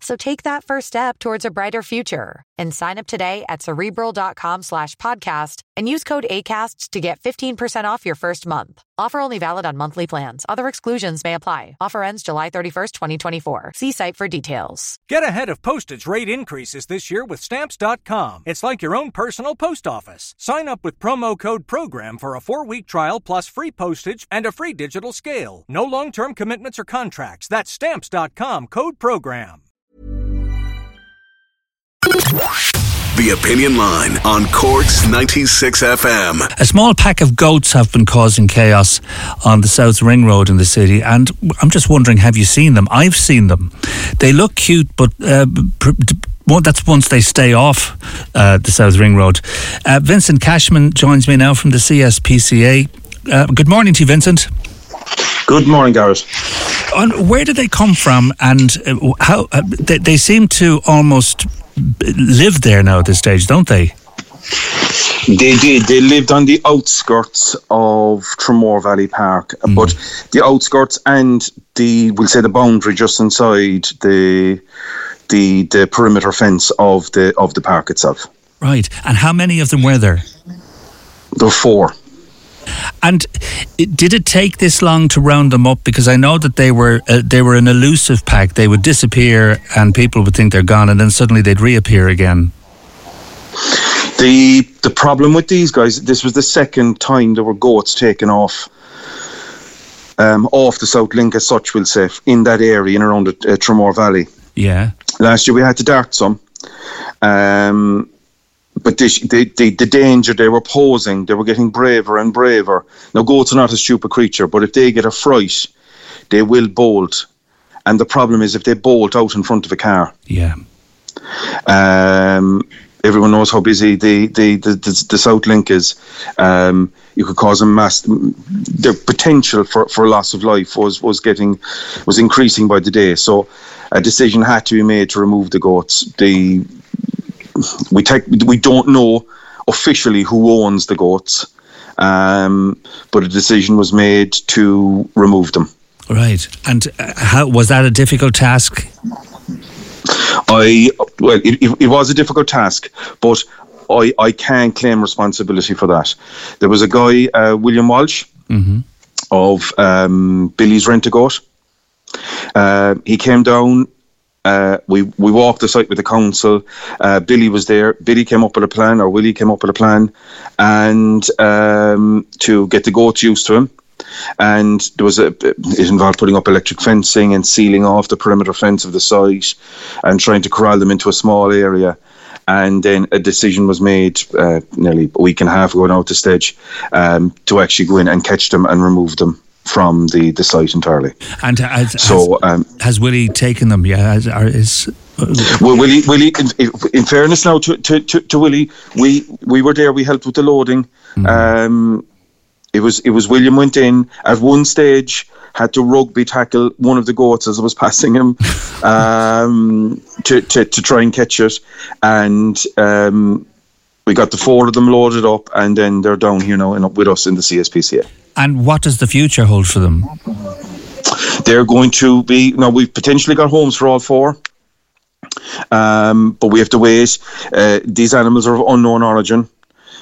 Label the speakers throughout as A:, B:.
A: So take that first step towards a brighter future and sign up today at cerebral.com slash podcast and use code ACasts to get 15% off your first month. Offer only valid on monthly plans. Other exclusions may apply. Offer ends July 31st, 2024. See site for details.
B: Get ahead of postage rate increases this year with stamps.com. It's like your own personal post office. Sign up with promo code PROGRAM for a four week trial plus free postage and a free digital scale. No long term commitments or contracts. That's stamps.com code PROGRAM.
C: The Opinion Line on Cork's 96 FM.
D: A small pack of goats have been causing chaos on the South Ring Road in the city, and I'm just wondering, have you seen them? I've seen them. They look cute, but uh, pr- well, that's once they stay off uh, the South Ring Road. Uh, Vincent Cashman joins me now from the CSPCA. Uh, good morning to you, Vincent.
E: Good morning, Gareth.
D: On where do they come from, and uh, how uh, they, they seem to almost live there now at this stage, don't they?
E: They did. They lived on the outskirts of Tramore Valley Park,
D: Mm.
E: but the outskirts and the we'll say the boundary just inside the the the perimeter fence of the of the park itself.
D: Right. And how many of them were there?
E: There were four.
D: And it, did it take this long to round them up? Because I know that they were uh, they were an elusive pack. They would disappear, and people would think they're gone, and then suddenly they'd reappear again.
E: The the problem with these guys, this was the second time there were goats taken off. Um, off the South Link as such, we'll say, in that area and around the uh, Tramore Valley.
D: Yeah.
E: Last year we had to dart some. Um, but the, the, the danger they were posing, they were getting braver and braver. Now, goats are not a stupid creature, but if they get a fright, they will bolt. And the problem is if they bolt out in front of a car.
D: Yeah.
E: Um, everyone knows how busy the the, the, the, the South Link is. Um, you could cause a mass. The potential for, for loss of life was was getting was increasing by the day. So a decision had to be made to remove the goats. The we take we don't know officially who owns the goats, um, but a decision was made to remove them.
D: Right. And uh, how was that a difficult task?
E: I well, it, it, it was a difficult task, but I I can't claim responsibility for that. There was a guy, uh, William Walsh, of um, Billy's Rent a Goat. Uh, he came down. Uh, we we walked the site with the council. Uh, Billy was there. Billy came up with a plan, or Willie came up with a plan, and um, to get the goats used to him. And there was a it involved putting up electric fencing and sealing off the perimeter fence of the site, and trying to corral them into a small area. And then a decision was made uh, nearly a week and a half ago now the stage um, to actually go in and catch them and remove them from the, the site entirely.
D: And has,
E: So um,
D: has, has Willie taken them? Yeah. Has, are, is,
E: Well, Willie, Willie in, in fairness now to, to, to, to Willie, we, we were there, we helped with the loading. Um, it was it was William went in at one stage, had to rugby tackle one of the goats as I was passing him um, to, to, to try and catch it. And um, we got the four of them loaded up, and then they're down here now and with us in the CSPCA.
D: And what does the future hold for them?
E: They're going to be now. We've potentially got homes for all four, um, but we have to wait. Uh, these animals are of unknown origin,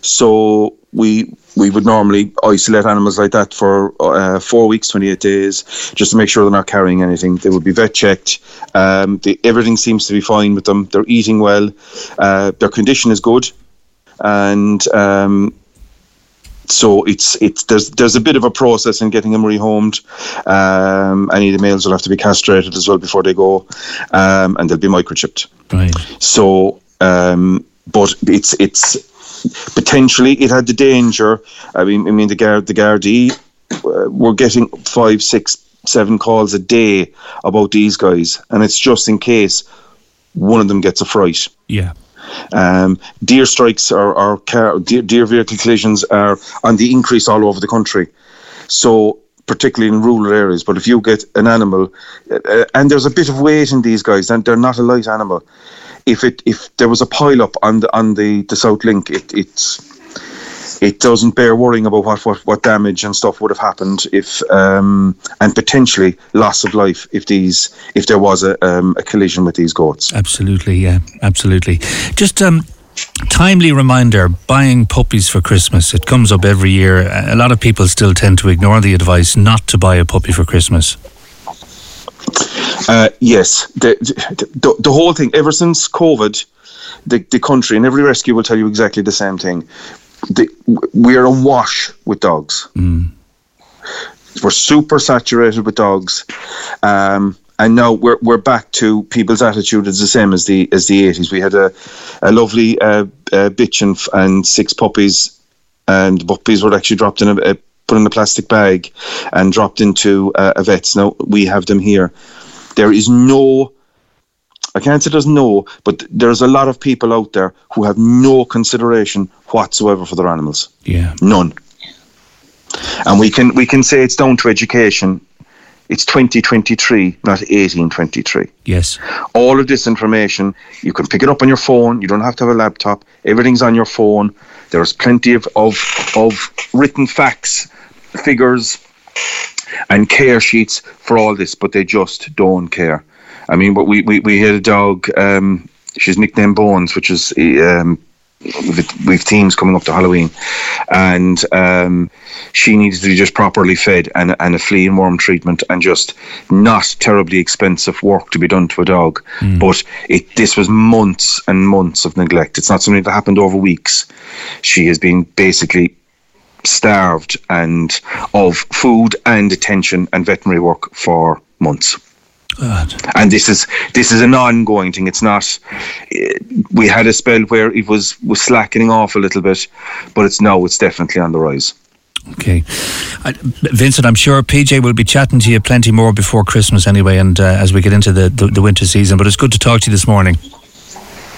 E: so we we would normally isolate animals like that for uh, four weeks, twenty eight days, just to make sure they're not carrying anything. They would be vet checked. Um, they, everything seems to be fine with them. They're eating well. Uh, their condition is good, and um, so it's it's there's there's a bit of a process in getting them rehomed. Um, any of the males will have to be castrated as well before they go, um, and they'll be microchipped.
D: Right.
E: So, um, but it's it's potentially it had the danger. I mean, I mean the guard, the Gardaí uh, were getting five, six, seven calls a day about these guys, and it's just in case one of them gets a fright.
D: Yeah.
E: Um, deer strikes or, car, deer, deer vehicle collisions are on the increase all over the country. So particularly in rural areas. But if you get an animal, uh, and there's a bit of weight in these guys, and they're not a light animal. If it if there was a pile up on the on the, the South Link, it it's it doesn't bear worrying about what, what, what damage and stuff would have happened if um, and potentially loss of life if these if there was a, um, a collision with these goats.
D: Absolutely, yeah, absolutely. Just um, timely reminder buying puppies for Christmas. It comes up every year. A lot of people still tend to ignore the advice not to buy a puppy for Christmas.
E: Uh, yes, the, the, the whole thing, ever since COVID, the, the country and every rescue will tell you exactly the same thing. The, we're awash with dogs.
D: Mm.
E: We're super saturated with dogs. Um, and now we're we're back to people's attitude is the same as the as the eighties. We had a a lovely uh, uh, bitch and, and six puppies, and the puppies were actually dropped in a, a put in a plastic bag and dropped into uh, a vet's. Now we have them here. There is no. I can't say there's no, but there's a lot of people out there who have no consideration whatsoever for their animals.
D: Yeah,
E: none. And we can we can say it's down to education it's 2023, not 1823.
D: Yes.
E: All of this information, you can pick it up on your phone. You don't have to have a laptop. Everything's on your phone. There's plenty of, of, of written facts, figures, and care sheets for all this, but they just don't care. I mean, we, we, we had a dog, um, she's nicknamed Bones, which is um, with, with teams coming up to Halloween, and um, she needed to be just properly fed and, and a flea and worm treatment and just not terribly expensive work to be done to a dog. Mm. But it this was months and months of neglect. It's not something that happened over weeks. She has been basically starved and of food and attention and veterinary work for months.
D: God.
E: And this is this is an ongoing thing. It's not. Eh, we had a spell where it was was slackening off a little bit, but it's now it's definitely on the rise.
D: Okay, Vincent, I'm sure PJ will be chatting to you plenty more before Christmas anyway, and uh, as we get into the, the, the winter season. But it's good to talk to you this morning.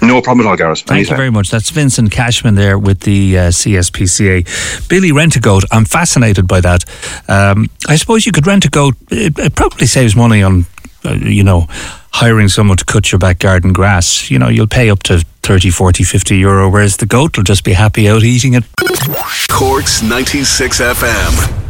E: No problem at all, Gareth.
D: Thank Anytime. you very much. That's Vincent Cashman there with the uh, CSPCA. Billy rent a goat. I'm fascinated by that. Um, I suppose you could rent a goat. It, it probably saves money on uh, you know, hiring someone to cut your back garden grass, you know, you'll pay up to 30, 40, 50 euro, whereas the goat will just be happy out eating it.
C: Corks 96 FM.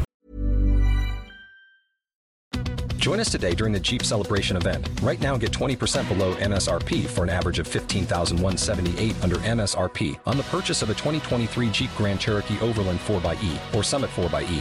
F: Join us today during the Jeep Celebration event. Right now, get 20% below MSRP for an average of 15178 under MSRP on the purchase of a 2023 Jeep Grand Cherokee Overland 4xE or Summit 4xE.